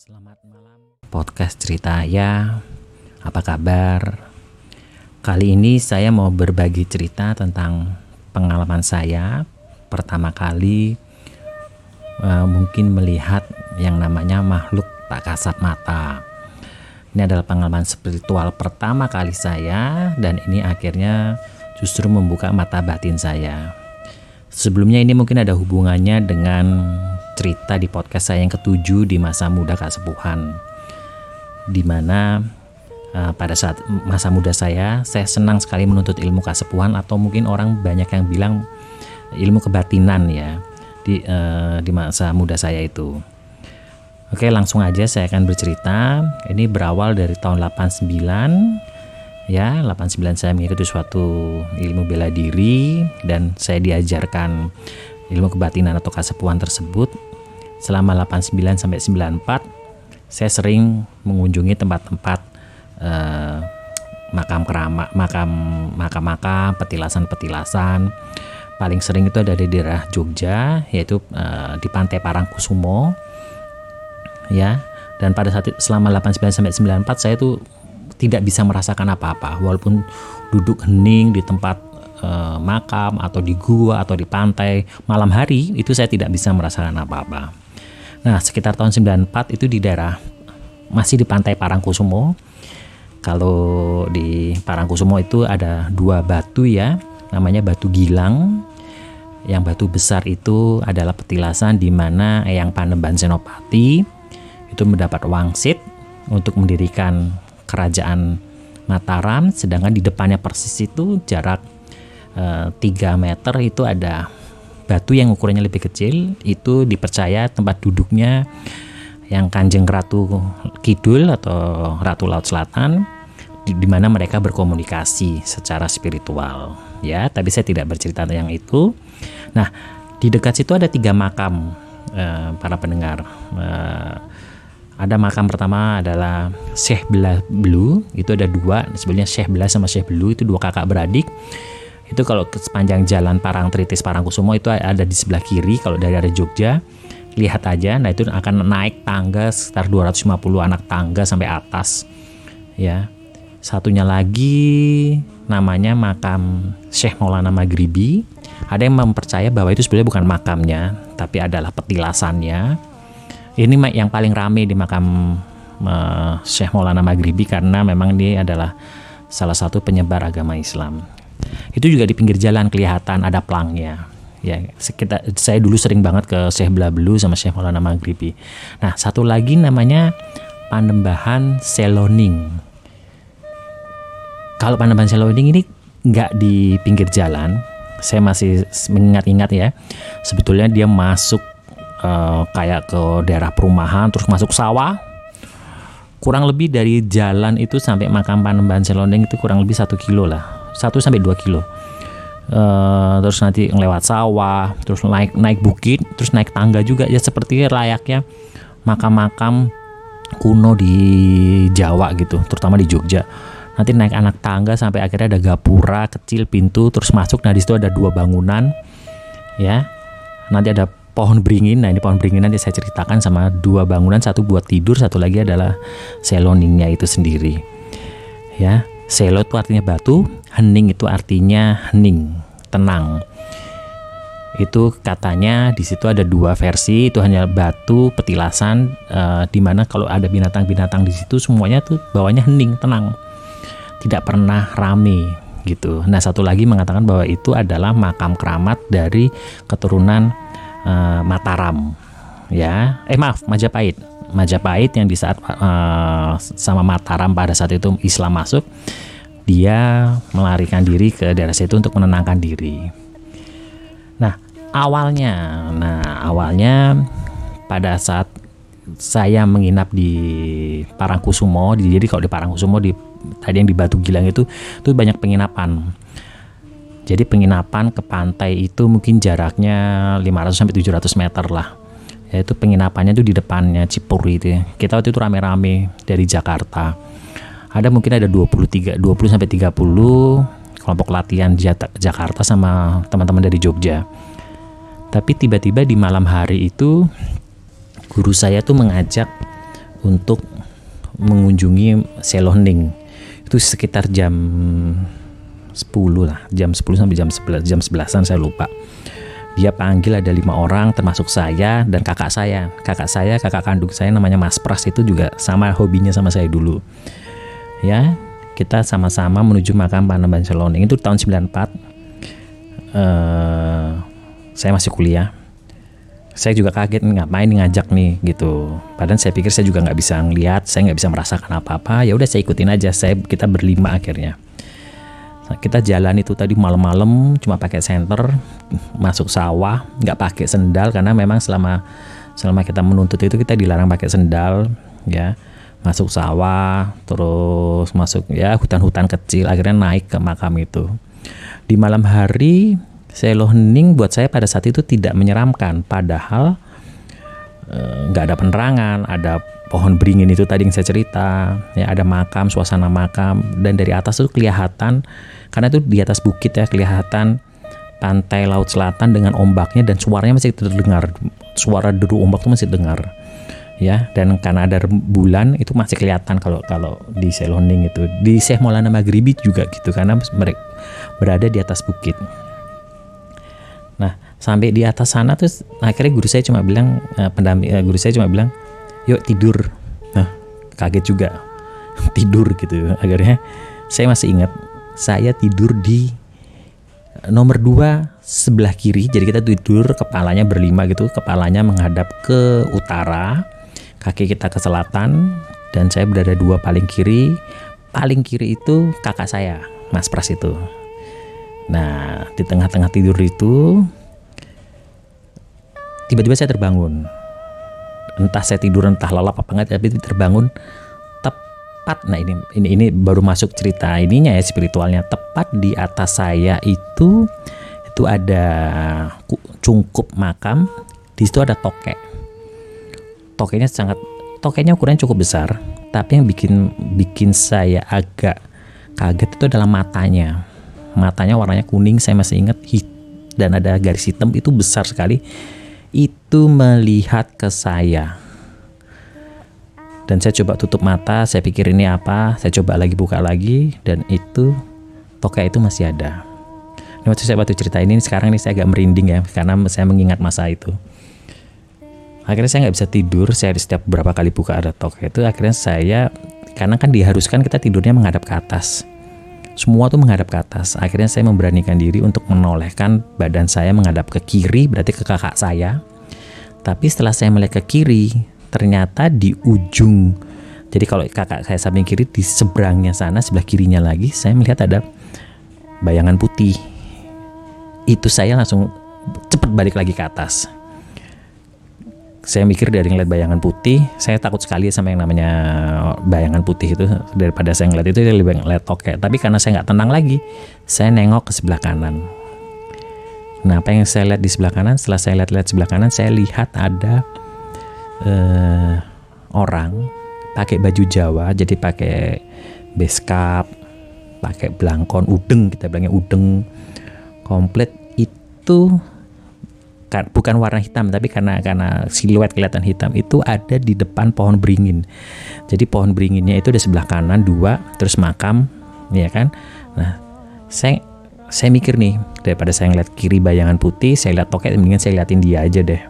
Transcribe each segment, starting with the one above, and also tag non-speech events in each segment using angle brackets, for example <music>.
Selamat malam. Podcast cerita ya. Apa kabar? Kali ini saya mau berbagi cerita tentang pengalaman saya Pertama kali uh, mungkin melihat yang namanya makhluk tak kasat mata. Ini adalah pengalaman spiritual pertama kali saya Dan ini akhirnya justru membuka mata batin saya. Sebelumnya ini mungkin ada hubungannya dengan cerita di podcast saya yang ketujuh di masa muda Sepuhan, di mana uh, pada saat masa muda saya saya senang sekali menuntut ilmu kasepuhan atau mungkin orang banyak yang bilang ilmu kebatinan ya di uh, di masa muda saya itu. Oke, langsung aja saya akan bercerita. Ini berawal dari tahun 89 ya 89 saya mengikuti suatu ilmu bela diri dan saya diajarkan ilmu kebatinan atau kasepuan tersebut selama 89 sampai 94 saya sering mengunjungi tempat-tempat eh, makam keramat makam makam-makam petilasan-petilasan. Paling sering itu ada di daerah Jogja yaitu eh, di Pantai Parangkusumo. Ya dan pada saat itu, selama 89 sampai 94 saya tuh tidak bisa merasakan apa-apa. Walaupun duduk hening di tempat uh, makam atau di gua atau di pantai malam hari itu saya tidak bisa merasakan apa-apa. Nah, sekitar tahun 94 itu di daerah masih di pantai Parangkusumo. Kalau di Parangkusumo itu ada dua batu ya, namanya batu gilang. Yang batu besar itu adalah petilasan di mana Eyang Panembahan Senopati itu mendapat wangsit untuk mendirikan kerajaan Mataram sedangkan di depannya persis itu jarak e, eh, 3 meter itu ada batu yang ukurannya lebih kecil itu dipercaya tempat duduknya yang Kanjeng Ratu Kidul atau Ratu Laut Selatan di, di mana mereka berkomunikasi secara spiritual. Ya tapi saya tidak bercerita tentang itu. Nah di dekat situ ada tiga makam eh, para pendengar. Eh, ada makam pertama adalah Syekh Belah Blue itu ada dua sebenarnya Syekh Belah sama Syekh Blue itu dua kakak beradik itu kalau sepanjang jalan Parang Tritis Parangkusumo itu ada di sebelah kiri. Kalau dari arah Jogja lihat aja. Nah itu akan naik tangga sekitar 250 anak tangga sampai atas. Ya. Satunya lagi namanya makam Syekh Maulana Maghribi. Ada yang mempercaya bahwa itu sebenarnya bukan makamnya tapi adalah petilasannya. Ini yang paling rame di makam uh, Syekh Maulana Maghribi karena memang dia adalah salah satu penyebar agama Islam. Itu juga di pinggir jalan kelihatan ada pelangnya. Ya, kita, saya dulu sering banget ke Syekh Blablu sama Syekh Maulana Maghribi. Nah, satu lagi namanya Panembahan Seloning. Kalau Panembahan Seloning ini nggak di pinggir jalan, saya masih mengingat-ingat ya. Sebetulnya dia masuk uh, kayak ke daerah perumahan terus masuk sawah kurang lebih dari jalan itu sampai makam Panembahan Selonding itu kurang lebih satu kilo lah satu sampai dua kilo. Uh, terus nanti ngelewat sawah terus naik naik bukit terus naik tangga juga. Ya seperti layaknya makam-makam kuno di Jawa gitu terutama di Jogja. Nanti naik anak tangga sampai akhirnya ada gapura kecil pintu terus masuk. Nah di situ ada dua bangunan ya. Nanti ada pohon beringin. Nah ini pohon beringin nanti saya ceritakan sama dua bangunan, satu buat tidur, satu lagi adalah seloningnya itu sendiri. Ya, selo itu artinya batu, hening itu artinya hening, tenang. Itu katanya di situ ada dua versi, itu hanya batu petilasan, uh, di mana kalau ada binatang-binatang di situ semuanya tuh bawahnya hening, tenang, tidak pernah rame gitu. Nah satu lagi mengatakan bahwa itu adalah makam keramat dari keturunan uh, Mataram ya eh maaf Majapahit Majapahit yang di saat uh, sama Mataram pada saat itu Islam masuk dia melarikan diri ke daerah situ untuk menenangkan diri nah awalnya nah awalnya pada saat saya menginap di Parangkusumo jadi kalau di Parangkusumo di tadi yang di Batu Gilang itu itu banyak penginapan jadi penginapan ke pantai itu mungkin jaraknya 500 sampai 700 meter lah. Yaitu penginapannya itu di depannya Cipuri itu ya. Kita waktu itu rame-rame dari Jakarta. Ada mungkin ada 23 20 sampai 30 kelompok latihan Jakarta sama teman-teman dari Jogja. Tapi tiba-tiba di malam hari itu guru saya tuh mengajak untuk mengunjungi Seloning itu sekitar jam 10 lah jam 10 sampai jam 11 jam 11an saya lupa dia panggil ada lima orang termasuk saya dan kakak saya. Kakak saya kakak kandung saya namanya Mas Pras itu juga sama hobinya sama saya dulu. Ya kita sama-sama menuju makam Panembahan Seloning itu tahun 94 uh, saya masih kuliah. Saya juga kaget ngapain ngajak nih gitu. Padahal saya pikir saya juga nggak bisa ngeliat saya nggak bisa merasakan apa-apa. Ya udah saya ikutin aja. Saya kita berlima akhirnya kita jalan itu tadi malam-malam cuma pakai senter masuk sawah nggak pakai sendal karena memang selama selama kita menuntut itu kita dilarang pakai sendal ya. Masuk sawah terus masuk ya hutan-hutan kecil akhirnya naik ke makam itu. Di malam hari Selo hening buat saya pada saat itu tidak menyeramkan padahal eh, nggak e, ada penerangan ada pohon beringin itu tadi yang saya cerita ya ada makam suasana makam dan dari atas itu kelihatan karena itu di atas bukit ya kelihatan pantai laut selatan dengan ombaknya dan suaranya masih terdengar. Suara deru ombak itu masih dengar ya. Dan karena ada bulan itu masih kelihatan kalau kalau di Selonding itu. Di Syekh Maulana Maghribi juga gitu karena mereka berada di atas bukit. Nah, sampai di atas sana terus akhirnya guru saya cuma bilang uh, pendamping uh, guru saya cuma bilang, "Yuk tidur." Nah, kaget juga. <laughs> tidur gitu. Akhirnya saya masih ingat saya tidur di nomor dua sebelah kiri. Jadi kita tidur kepalanya berlima gitu, kepalanya menghadap ke utara, kaki kita ke selatan dan saya berada dua paling kiri. Paling kiri itu kakak saya, Mas Pras itu. Nah, di tengah-tengah tidur itu tiba-tiba saya terbangun. Entah saya tidur entah lalap apa enggak tapi terbangun tepat. Nah, ini ini ini baru masuk cerita ininya ya spiritualnya. Tepat di atas saya itu itu ada cungkup makam. Di situ ada tokek. Tokeknya sangat tokeknya ukurannya cukup besar, tapi yang bikin bikin saya agak kaget itu adalah matanya matanya warnanya kuning saya masih ingat hit dan ada garis hitam itu besar sekali itu melihat ke saya. Dan saya coba tutup mata saya pikir ini apa saya coba lagi buka lagi dan itu toka itu masih ada. Ini waktu saya waktu cerita ini sekarang ini saya agak merinding ya karena saya mengingat masa itu. Akhirnya saya nggak bisa tidur saya setiap beberapa kali buka ada toka itu akhirnya saya karena kan diharuskan kita tidurnya menghadap ke atas semua tuh menghadap ke atas. Akhirnya saya memberanikan diri untuk menolehkan badan saya menghadap ke kiri, berarti ke kakak saya. Tapi setelah saya melihat ke kiri, ternyata di ujung. Jadi kalau kakak saya samping kiri di seberangnya sana, sebelah kirinya lagi, saya melihat ada bayangan putih. Itu saya langsung cepat balik lagi ke atas saya mikir dari ngeliat bayangan putih saya takut sekali sama yang namanya bayangan putih itu. Daripada saya ngeliat itu lebih ngeliat oke. Tapi karena saya nggak tenang lagi saya nengok ke sebelah kanan. Nah apa yang saya lihat di sebelah kanan? Setelah saya lihat-lihat sebelah kanan saya lihat ada uh, orang pakai baju Jawa jadi pakai beskap pakai belangkon udeng kita bilangnya udeng. Komplit itu bukan warna hitam tapi karena karena siluet kelihatan hitam itu ada di depan pohon beringin. Jadi pohon beringinnya itu di sebelah kanan dua, terus makam, ya kan. Nah, saya saya mikir nih daripada saya ngeliat kiri bayangan putih, saya lihat toket, mendingan saya liatin dia aja deh.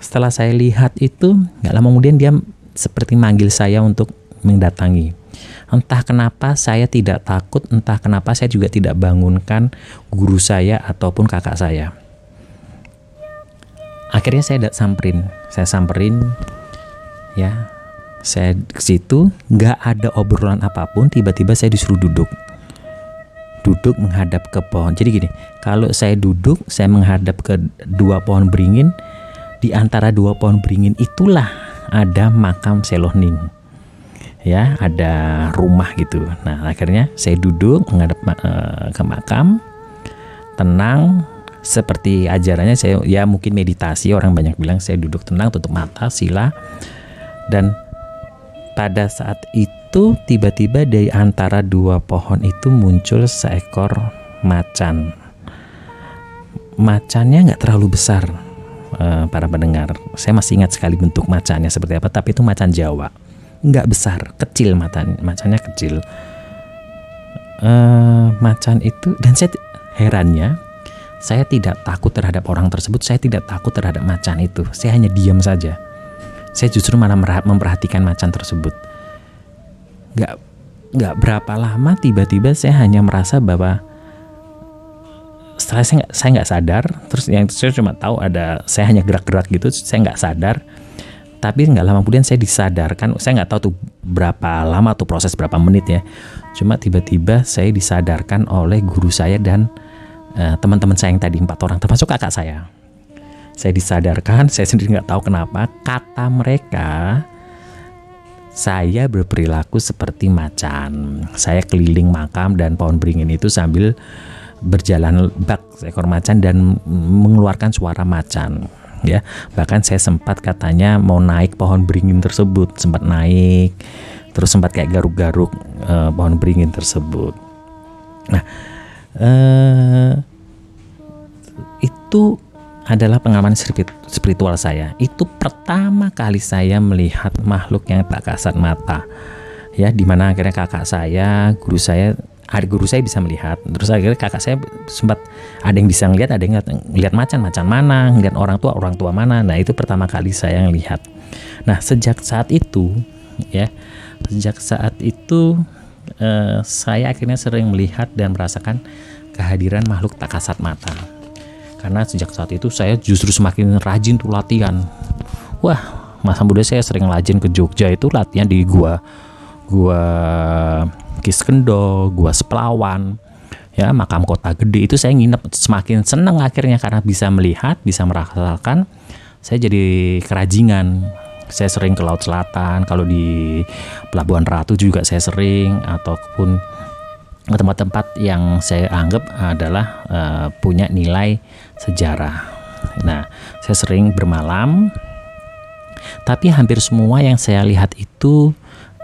Setelah saya lihat itu, nggak lama kemudian dia seperti manggil saya untuk mendatangi. Entah kenapa saya tidak takut, entah kenapa saya juga tidak bangunkan guru saya ataupun kakak saya. Akhirnya saya tidak samperin, saya samperin, ya, saya ke situ, nggak ada obrolan apa pun, tiba-tiba saya disuruh duduk duduk menghadap ke pohon. Jadi gini, kalau saya duduk, saya menghadap ke dua pohon beringin. Di antara dua pohon beringin itulah ada makam Selohning ya ada rumah gitu nah akhirnya saya duduk menghadap uh, ke makam tenang seperti ajarannya saya ya mungkin meditasi orang banyak bilang saya duduk tenang tutup mata sila dan pada saat itu tiba-tiba dari antara dua pohon itu muncul seekor macan macannya nggak terlalu besar uh, para pendengar. Saya masih ingat sekali bentuk macannya seperti apa, tapi itu macan Jawa. Nggak besar, kecil macan, macannya kecil. Uh, macan itu dan saya herannya saya tidak takut terhadap orang tersebut, saya tidak takut terhadap macan itu. Saya hanya diam saja. Saya justru malah memperhatikan macan tersebut. Gak, gak berapa lama tiba-tiba saya hanya merasa bahwa setelah saya nggak saya nggak sadar terus yang saya cuma tahu ada saya hanya gerak-gerak gitu saya nggak sadar tapi nggak lama kemudian saya disadarkan saya nggak tahu tuh berapa lama tuh proses berapa menit ya. Cuma tiba-tiba saya disadarkan oleh guru saya dan uh, teman-teman saya yang tadi empat orang termasuk kakak saya. Saya disadarkan saya sendiri nggak tahu kenapa kata mereka saya berperilaku seperti macan. Saya keliling makam dan pohon beringin itu sambil berjalan bak seekor macan dan mengeluarkan suara macan ya. Bahkan saya sempat katanya mau naik pohon beringin tersebut sempat naik terus sempat kayak garuk-garuk uh, pohon beringin tersebut. Nah uh, itu adalah pengalaman spiritual saya. Itu pertama kali saya melihat makhluk yang tak kasat mata ya di mana akhirnya kakak saya guru saya adik guru saya bisa melihat. Terus akhirnya kakak saya sempat ada yang bisa ngelihat ada yang ngelihat macan macan mana ngelihat orang tua orang tua mana. Nah itu pertama kali saya ngelihat. Nah sejak saat itu ya sejak saat itu eh, saya akhirnya sering melihat dan merasakan kehadiran makhluk tak kasat mata. Karena sejak saat itu saya justru semakin rajin tuh latihan. Wah masa muda saya sering rajin ke Jogja itu latihan di gua gua Kiskendo, gua Sepelawan, ya makam kota gede itu saya nginep semakin senang akhirnya karena bisa melihat, bisa merasakan. Saya jadi kerajingan. Saya sering ke Laut Selatan, kalau di Pelabuhan Ratu juga saya sering ataupun tempat-tempat yang saya anggap adalah uh, punya nilai sejarah. Nah, saya sering bermalam, tapi hampir semua yang saya lihat itu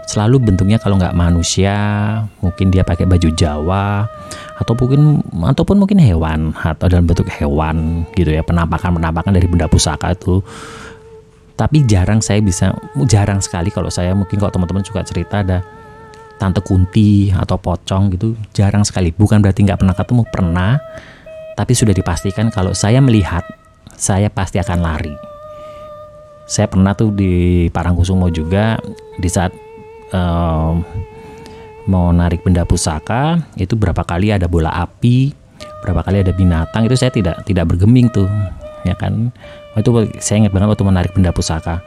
selalu bentuknya kalau nggak manusia mungkin dia pakai baju Jawa atau mungkin ataupun mungkin hewan atau dalam bentuk hewan gitu ya penampakan penampakan dari benda pusaka itu. Tapi jarang saya bisa jarang sekali kalau saya mungkin kalau teman-teman juga cerita ada tante kunti atau pocong gitu jarang sekali. Bukan berarti nggak pernah ketemu pernah. Tapi sudah dipastikan kalau saya melihat saya pasti akan lari. Saya pernah tuh di Parangkusumo juga di saat um, mau narik benda pusaka itu berapa kali ada bola api berapa kali ada binatang itu saya tidak tidak bergeming tuh ya kan? Itu saya ingat banget waktu menarik benda pusaka.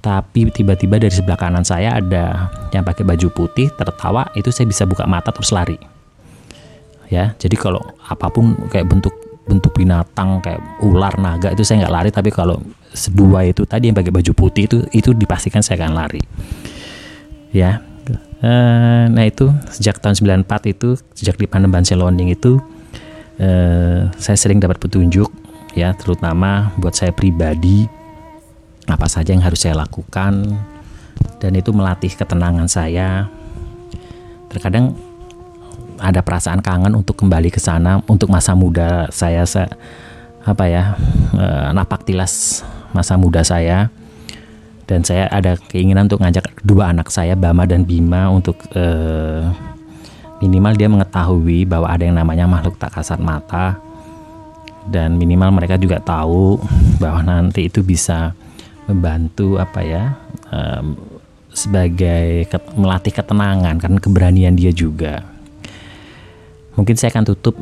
Tapi tiba-tiba dari sebelah kanan saya ada yang pakai baju putih tertawa itu saya bisa buka mata terus lari. Ya jadi kalau apa pun kayak bentuk bentuk binatang kayak ular naga itu saya nggak lari tapi kalau sedua itu tadi yang pakai baju putih itu itu dipastikan saya akan lari ya. Uh, nah itu sejak tahun 94 itu sejak di Panembahan Selonding itu uh, saya sering dapat petunjuk ya terutama buat saya pribadi apa saja yang harus saya lakukan dan itu melatih ketenangan saya. Terkadang ada perasaan kangen untuk kembali ke sana untuk masa muda saya se apa ya uh, napak tilas masa muda saya dan saya ada keinginan untuk ngajak dua anak saya Bama dan Bima untuk uh, minimal dia mengetahui bahwa ada yang namanya makhluk tak kasat mata. Dan minimal mereka juga tahu bahwa nanti itu bisa membantu apa ya um, sebagai ket, melatih ketenangan kan keberanian dia juga. Mungkin saya akan tutup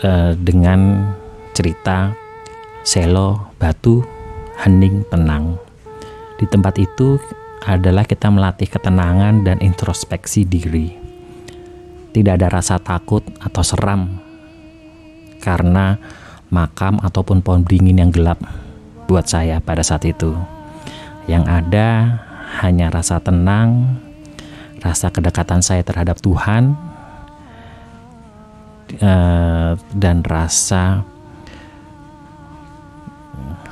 uh, dengan cerita selo batu hening tenang di tempat itu adalah kita melatih ketenangan dan introspeksi diri. Tidak ada rasa takut atau seram karena makam ataupun pohon beringin yang gelap buat saya pada saat itu. Yang ada hanya rasa tenang, rasa kedekatan saya terhadap Tuhan, eh, dan rasa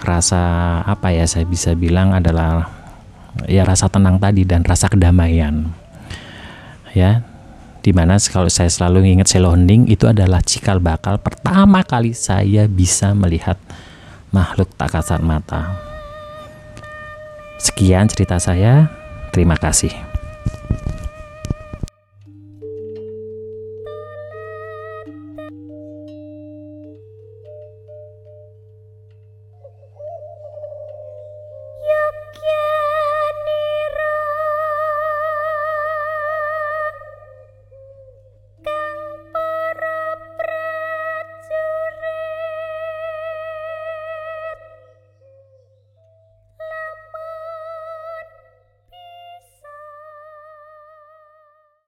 rasa apa ya saya bisa bilang adalah ya rasa tenang tadi dan rasa kedamaian ya di mana kalau saya selalu ingat selonding itu adalah cikal bakal pertama kali saya bisa melihat makhluk tak kasat mata. Sekian cerita saya. Terima kasih.